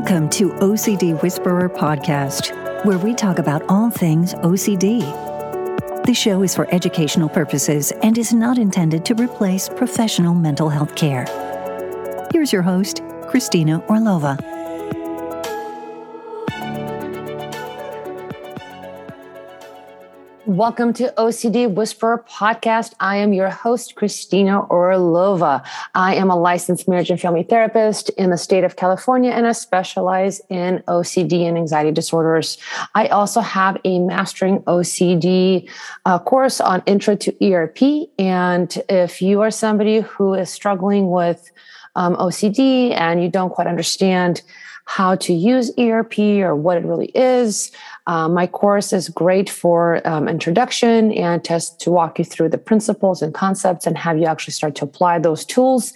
Welcome to OCD Whisperer Podcast, where we talk about all things OCD. The show is for educational purposes and is not intended to replace professional mental health care. Here's your host, Christina Orlova. Welcome to OCD Whisperer podcast. I am your host, Christina Orlova. I am a licensed marriage and family therapist in the state of California and I specialize in OCD and anxiety disorders. I also have a mastering OCD uh, course on intro to ERP. And if you are somebody who is struggling with um, OCD and you don't quite understand how to use ERP or what it really is, um, my course is great for um, introduction and just to walk you through the principles and concepts and have you actually start to apply those tools.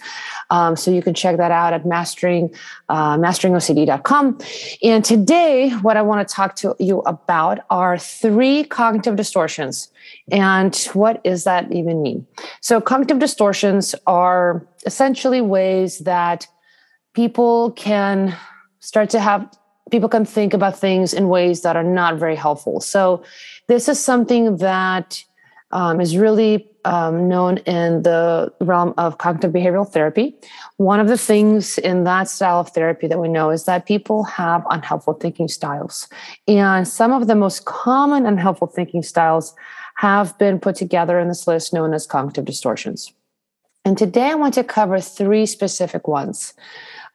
Um, so you can check that out at mastering uh, masteringocd.com. And today, what I want to talk to you about are three cognitive distortions. And what does that even mean? So cognitive distortions are essentially ways that people can start to have people can think about things in ways that are not very helpful. So, this is something that um, is really um, known in the realm of cognitive behavioral therapy. One of the things in that style of therapy that we know is that people have unhelpful thinking styles. And some of the most common unhelpful thinking styles have been put together in this list known as cognitive distortions. And today I want to cover three specific ones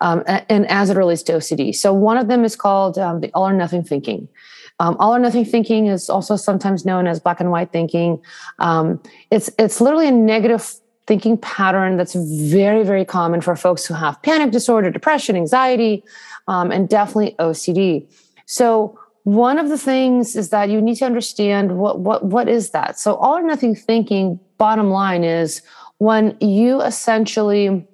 um, and as it relates to OCD. So one of them is called um, the all or nothing thinking. Um, all or nothing thinking is also sometimes known as black and white thinking. Um, it's it's literally a negative thinking pattern that's very very common for folks who have panic disorder, depression, anxiety, um, and definitely OCD. So one of the things is that you need to understand what what what is that. So all or nothing thinking. Bottom line is when you essentially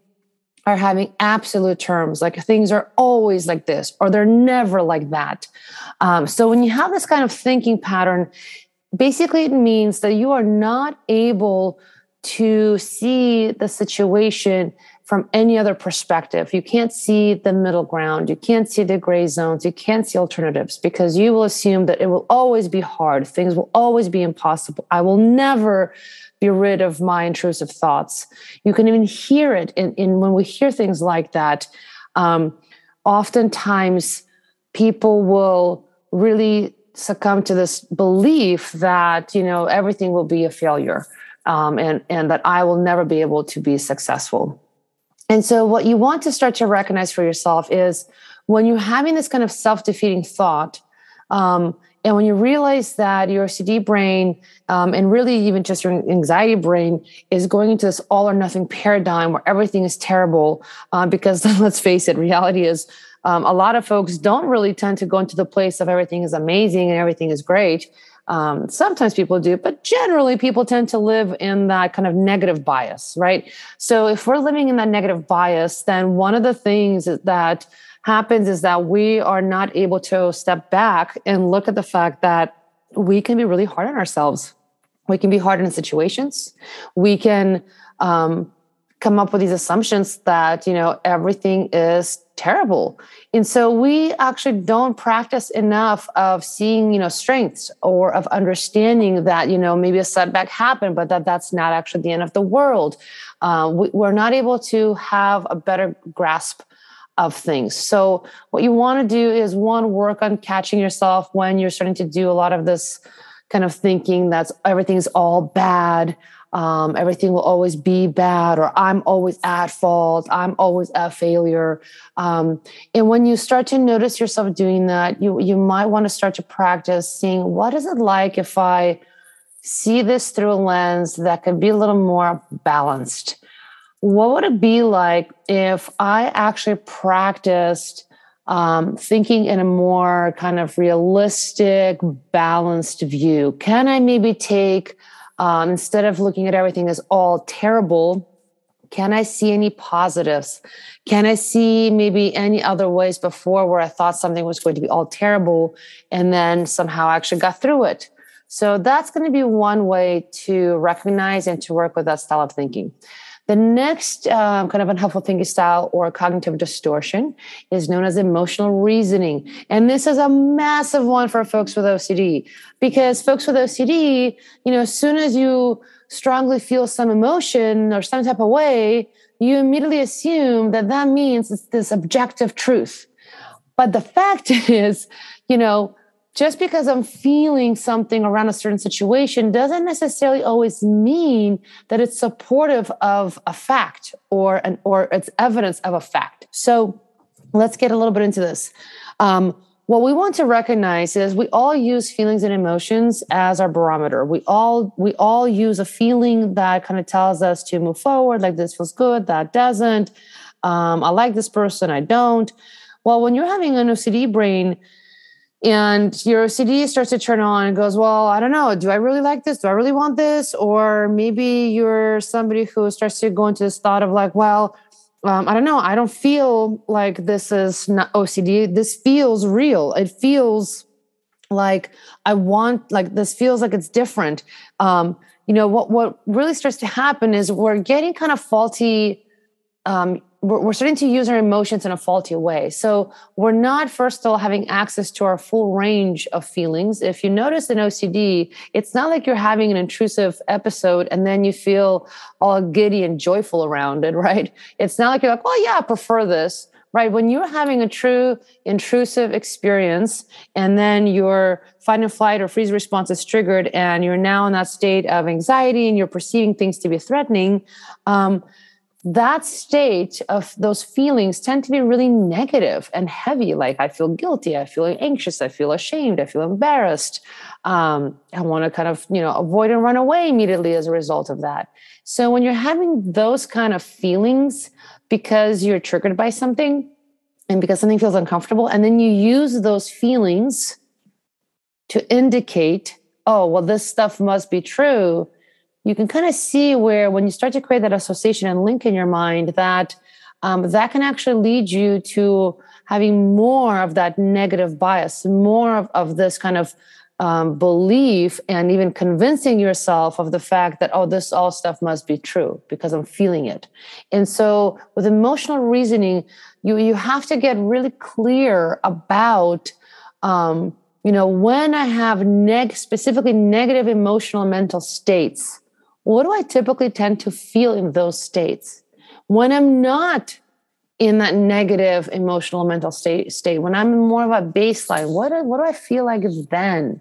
are having absolute terms like things are always like this or they're never like that um, so when you have this kind of thinking pattern basically it means that you are not able to see the situation from any other perspective. You can't see the middle ground. You can't see the gray zones. You can't see alternatives because you will assume that it will always be hard. Things will always be impossible. I will never be rid of my intrusive thoughts. You can even hear it in, in when we hear things like that. Um, oftentimes, people will really succumb to this belief that you know everything will be a failure, um, and and that I will never be able to be successful. And so, what you want to start to recognize for yourself is when you're having this kind of self defeating thought. Um, and when you realize that your OCD brain, um, and really even just your anxiety brain, is going into this all or nothing paradigm where everything is terrible, uh, because let's face it, reality is um, a lot of folks don't really tend to go into the place of everything is amazing and everything is great. Um, sometimes people do, but generally people tend to live in that kind of negative bias, right? So if we're living in that negative bias, then one of the things that happens is that we are not able to step back and look at the fact that we can be really hard on ourselves. We can be hard in situations. We can um, come up with these assumptions that you know everything is terrible and so we actually don't practice enough of seeing you know strengths or of understanding that you know maybe a setback happened but that that's not actually the end of the world uh, we, we're not able to have a better grasp of things. So, what you want to do is one, work on catching yourself when you're starting to do a lot of this kind of thinking that's everything's all bad. Um, everything will always be bad, or I'm always at fault, I'm always a failure. Um, and when you start to notice yourself doing that, you you might want to start to practice seeing what is it like if I see this through a lens that could be a little more balanced what would it be like if I actually practiced um, thinking in a more kind of realistic, balanced view? Can I maybe take, um, instead of looking at everything as all terrible, can I see any positives? Can I see maybe any other ways before where I thought something was going to be all terrible and then somehow actually got through it? So that's going to be one way to recognize and to work with that style of thinking. The next um, kind of unhelpful thinking style or cognitive distortion is known as emotional reasoning. And this is a massive one for folks with OCD because folks with OCD, you know, as soon as you strongly feel some emotion or some type of way, you immediately assume that that means it's this objective truth. But the fact is, you know, just because I'm feeling something around a certain situation doesn't necessarily always mean that it's supportive of a fact or an or it's evidence of a fact. So let's get a little bit into this. Um, what we want to recognize is we all use feelings and emotions as our barometer. We all we all use a feeling that kind of tells us to move forward, like this feels good, that doesn't. Um, I like this person, I don't. Well, when you're having an OCD brain, and your OCD starts to turn on and goes, Well, I don't know. Do I really like this? Do I really want this? Or maybe you're somebody who starts to go into this thought of like, Well, um, I don't know. I don't feel like this is not OCD. This feels real. It feels like I want, like this feels like it's different. Um, you know, what, what really starts to happen is we're getting kind of faulty um, we're, starting to use our emotions in a faulty way. So we're not, first of all, having access to our full range of feelings. If you notice in OCD, it's not like you're having an intrusive episode and then you feel all giddy and joyful around it, right? It's not like you're like, well, yeah, I prefer this right? When you're having a true intrusive experience and then your fight and flight or freeze response is triggered and you're now in that state of anxiety and you're perceiving things to be threatening, um, that state of those feelings tend to be really negative and heavy. Like I feel guilty, I feel anxious, I feel ashamed, I feel embarrassed. Um, I want to kind of, you know, avoid and run away immediately as a result of that. So when you're having those kind of feelings because you're triggered by something and because something feels uncomfortable, and then you use those feelings to indicate, oh, well, this stuff must be true you can kind of see where when you start to create that association and link in your mind that um, that can actually lead you to having more of that negative bias more of, of this kind of um, belief and even convincing yourself of the fact that oh this all stuff must be true because i'm feeling it. And so with emotional reasoning you you have to get really clear about um, you know when i have neg specifically negative emotional mental states what do I typically tend to feel in those states? When I'm not in that negative emotional mental state, state when I'm more of a baseline, what, what do I feel like then?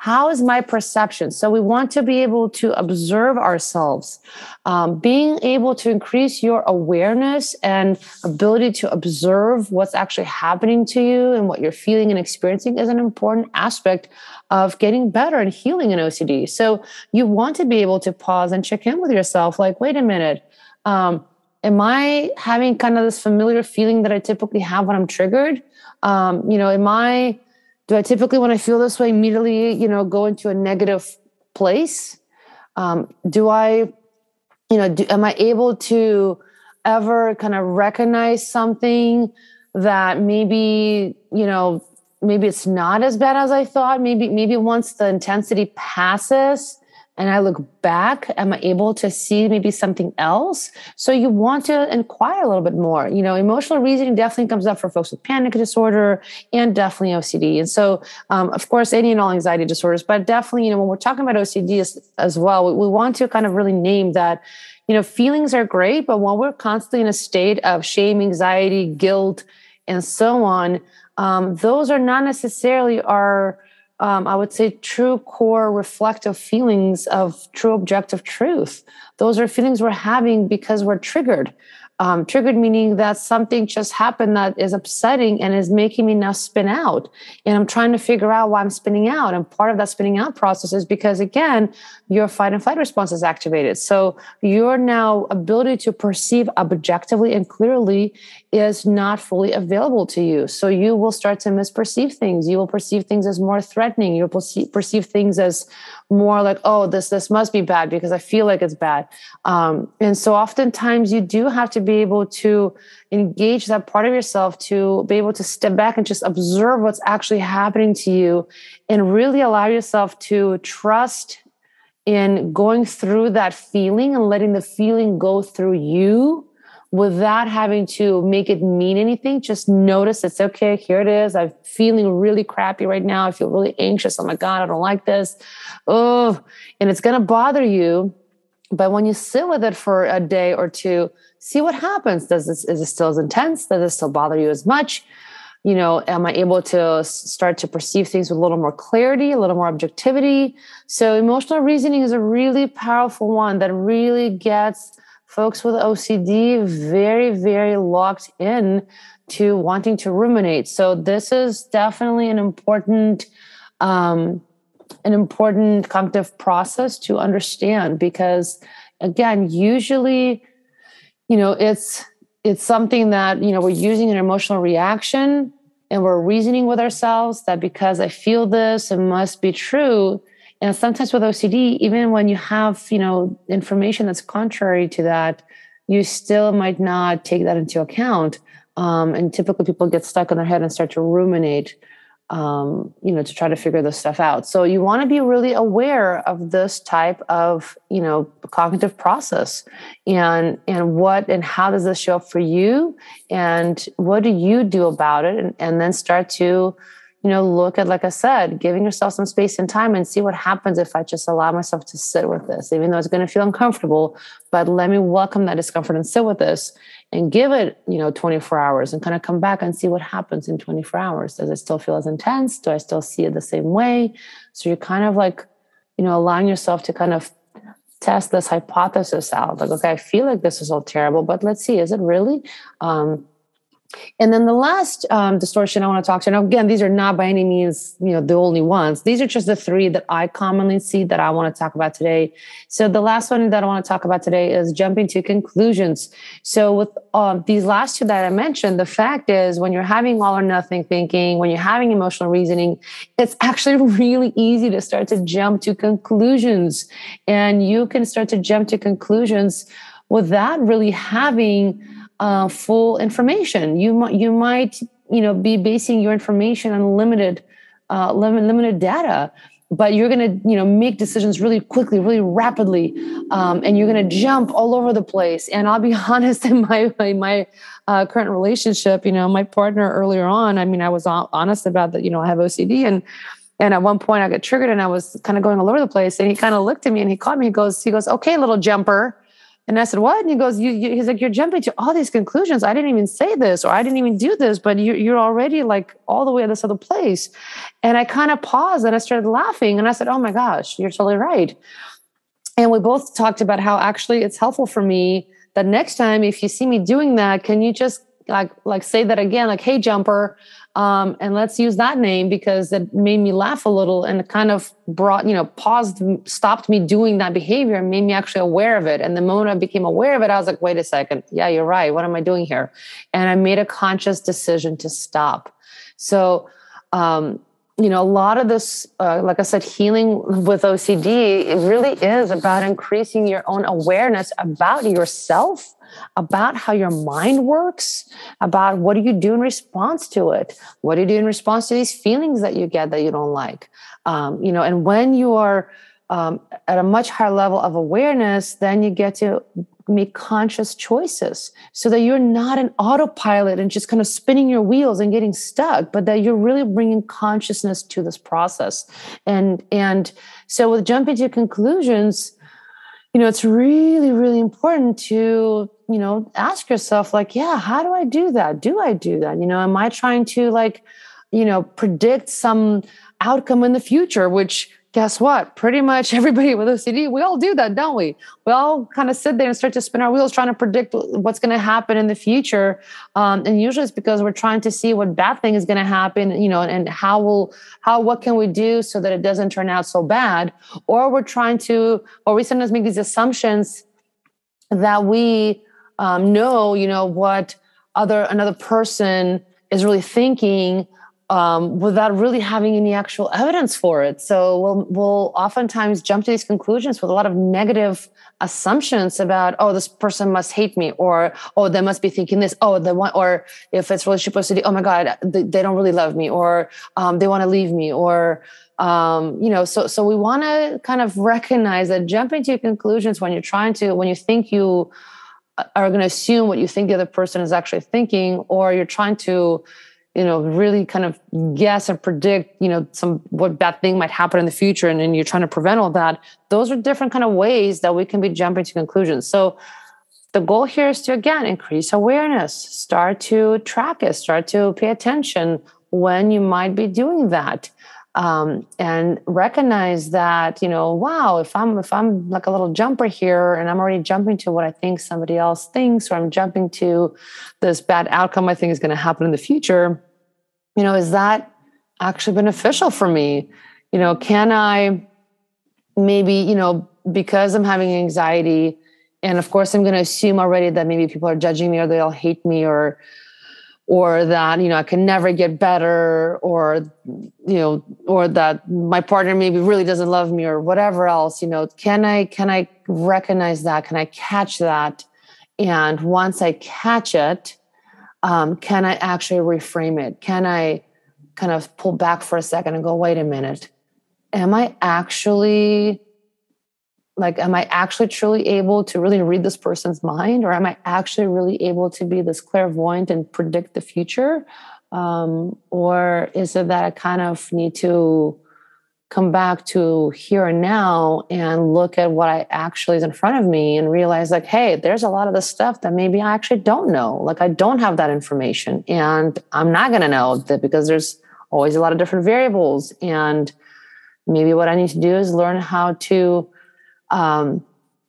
How is my perception? So we want to be able to observe ourselves. Um, being able to increase your awareness and ability to observe what's actually happening to you and what you're feeling and experiencing is an important aspect of getting better and healing in OCD. So you want to be able to pause and check in with yourself like, wait a minute. Um, am I having kind of this familiar feeling that I typically have when I'm triggered? Um, you know, am I do I typically, when I feel this way, immediately, you know, go into a negative place? Um, do I, you know, do, am I able to ever kind of recognize something that maybe, you know, maybe it's not as bad as I thought? Maybe, maybe once the intensity passes, and I look back, am I able to see maybe something else? So you want to inquire a little bit more. You know, emotional reasoning definitely comes up for folks with panic disorder and definitely OCD. And so, um, of course, any and all anxiety disorders, but definitely, you know, when we're talking about OCD as, as well, we, we want to kind of really name that you know, feelings are great, but when we're constantly in a state of shame, anxiety, guilt, and so on, um, those are not necessarily our um, I would say, true core reflective feelings of true objective truth. Those are feelings we're having because we're triggered. Um, triggered meaning that something just happened that is upsetting and is making me now spin out. And I'm trying to figure out why I'm spinning out. And part of that spinning out process is because, again, your fight and flight response is activated. So your now ability to perceive objectively and clearly is not fully available to you. So you will start to misperceive things. You will perceive things as more threatening. You'll perceive, perceive things as more like, oh, this this must be bad because I feel like it's bad. Um, and so oftentimes you do have to be able to engage that part of yourself to be able to step back and just observe what's actually happening to you and really allow yourself to trust in going through that feeling and letting the feeling go through you without having to make it mean anything. Just notice it's okay. Here it is. I'm feeling really crappy right now. I feel really anxious. Oh my God, I don't like this. Oh, and it's going to bother you. But when you sit with it for a day or two, see what happens. Does this, is it still as intense? Does it still bother you as much? You know, am I able to start to perceive things with a little more clarity, a little more objectivity? So, emotional reasoning is a really powerful one that really gets folks with OCD very, very locked in to wanting to ruminate. So this is definitely an important, um, an important cognitive process to understand because, again, usually, you know, it's it's something that you know we're using an emotional reaction and we're reasoning with ourselves that because I feel this, it must be true and sometimes with ocd even when you have you know information that's contrary to that you still might not take that into account. Um, and typically people get stuck in their head and start to ruminate um, you know to try to figure this stuff out. So you want to be really aware of this type of you know cognitive process. And and what and how does this show up for you? And what do you do about it? And, and then start to you know, look at, like I said, giving yourself some space and time and see what happens if I just allow myself to sit with this, even though it's going to feel uncomfortable. But let me welcome that discomfort and sit with this and give it, you know, 24 hours and kind of come back and see what happens in 24 hours. Does it still feel as intense? Do I still see it the same way? So you're kind of like, you know, allowing yourself to kind of test this hypothesis out. Like, okay, I feel like this is all terrible, but let's see, is it really? Um, and then the last um, distortion I want to talk to, and again, these are not by any means, you know, the only ones. These are just the three that I commonly see that I want to talk about today. So the last one that I want to talk about today is jumping to conclusions. So with um, these last two that I mentioned, the fact is when you're having all or nothing thinking, when you're having emotional reasoning, it's actually really easy to start to jump to conclusions, and you can start to jump to conclusions without really having uh, full information. You might you might you know be basing your information on limited uh, limited data, but you're going to you know make decisions really quickly, really rapidly, um, and you're going to jump all over the place. And I'll be honest, in my my, uh, current relationship, you know, my partner earlier on, I mean, I was honest about that. You know, I have OCD and. And at one point I got triggered and I was kind of going all over the place. And he kind of looked at me and he caught me. He goes, he goes, okay, little jumper. And I said, what? And he goes, you, you, he's like, you're jumping to all these conclusions. I didn't even say this, or I didn't even do this, but you, you're already like all the way at this other place. And I kind of paused and I started laughing and I said, oh my gosh, you're totally right. And we both talked about how actually it's helpful for me that next time, if you see me doing that, can you just like, like say that again, like, hey, jumper, um, and let's use that name because it made me laugh a little and it kind of brought, you know, paused, stopped me doing that behavior and made me actually aware of it. And the moment I became aware of it, I was like, wait a second. Yeah, you're right. What am I doing here? And I made a conscious decision to stop. So, um, you know, a lot of this, uh, like I said, healing with OCD, it really is about increasing your own awareness about yourself about how your mind works, about what do you do in response to it? What do you do in response to these feelings that you get that you don't like? Um, you know, and when you are um, at a much higher level of awareness, then you get to make conscious choices so that you're not an autopilot and just kind of spinning your wheels and getting stuck but that you're really bringing consciousness to this process and and so with jumping to conclusions you know it's really really important to you know ask yourself like yeah how do i do that? Do i do that? You know am i trying to like you know predict some outcome in the future? Which guess what? Pretty much everybody with ocd we all do that don't we? We all kind of sit there and start to spin our wheels trying to predict what's going to happen in the future. Um, and usually it's because we're trying to see what bad thing is going to happen you know and how will how what can we do so that it doesn't turn out so bad? Or we're trying to or we sometimes make these assumptions that we um, know, you know, what other another person is really thinking um, without really having any actual evidence for it. So we'll we'll oftentimes jump to these conclusions with a lot of negative assumptions about oh this person must hate me or oh they must be thinking this oh the one or if it's relationship OCD oh my god they, they don't really love me or um, they want to leave me or um, you know so so we want to kind of recognize that jumping to conclusions when you're trying to when you think you are going to assume what you think the other person is actually thinking or you're trying to you know really kind of guess and predict you know some what bad thing might happen in the future and then you're trying to prevent all that. Those are different kind of ways that we can be jumping to conclusions. So the goal here is to again increase awareness start to track it start to pay attention when you might be doing that um, and recognize that you know wow if i'm if i'm like a little jumper here and i'm already jumping to what i think somebody else thinks or i'm jumping to this bad outcome i think is going to happen in the future you know is that actually beneficial for me? You know can i maybe you know because i'm having anxiety and of course i'm going to assume already that maybe people are judging me or they'll hate me or or that you know I can never get better, or you know, or that my partner maybe really doesn't love me, or whatever else. You know, can I can I recognize that? Can I catch that? And once I catch it, um, can I actually reframe it? Can I kind of pull back for a second and go, wait a minute, am I actually like am i actually truly able to really read this person's mind or am i actually really able to be this clairvoyant and predict the future? Um, or is it that i kind of need to come back to here and now and look at what i actually is in front of me and realize like hey there's a lot of the stuff that maybe i actually don't know. Like i don't have that information and i'm not going to know that because there's always a lot of different variables. And maybe what i need to do is learn how to um,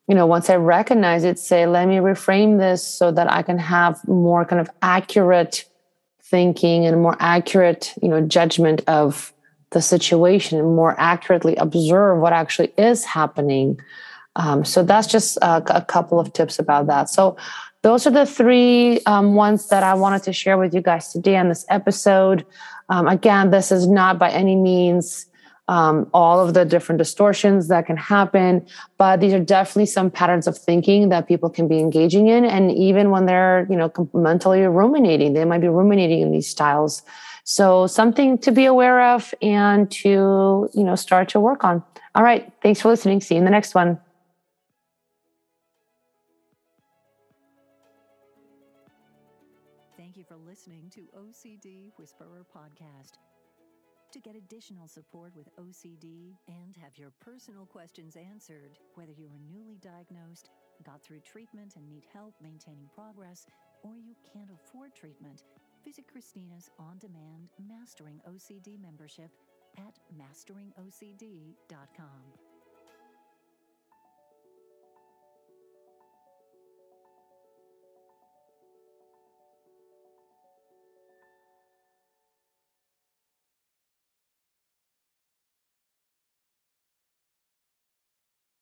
you know, once I recognize it, say, let me reframe this so that I can have more kind of accurate thinking and more accurate, you know, judgment of the situation and more accurately observe what actually is happening. Um, so that's just a, a, couple of tips about that. So those are the three um, ones that I wanted to share with you guys today on this episode. Um, again, this is not by any means um, all of the different distortions that can happen. But these are definitely some patterns of thinking that people can be engaging in. And even when they're, you know, mentally ruminating, they might be ruminating in these styles. So something to be aware of and to, you know, start to work on. All right. Thanks for listening. See you in the next one. Thank you for listening to OCD Whisperer Podcast. To get additional support with OCD and have your personal questions answered, whether you are newly diagnosed, got through treatment and need help maintaining progress, or you can't afford treatment, visit Christina's on demand Mastering OCD membership at masteringocd.com.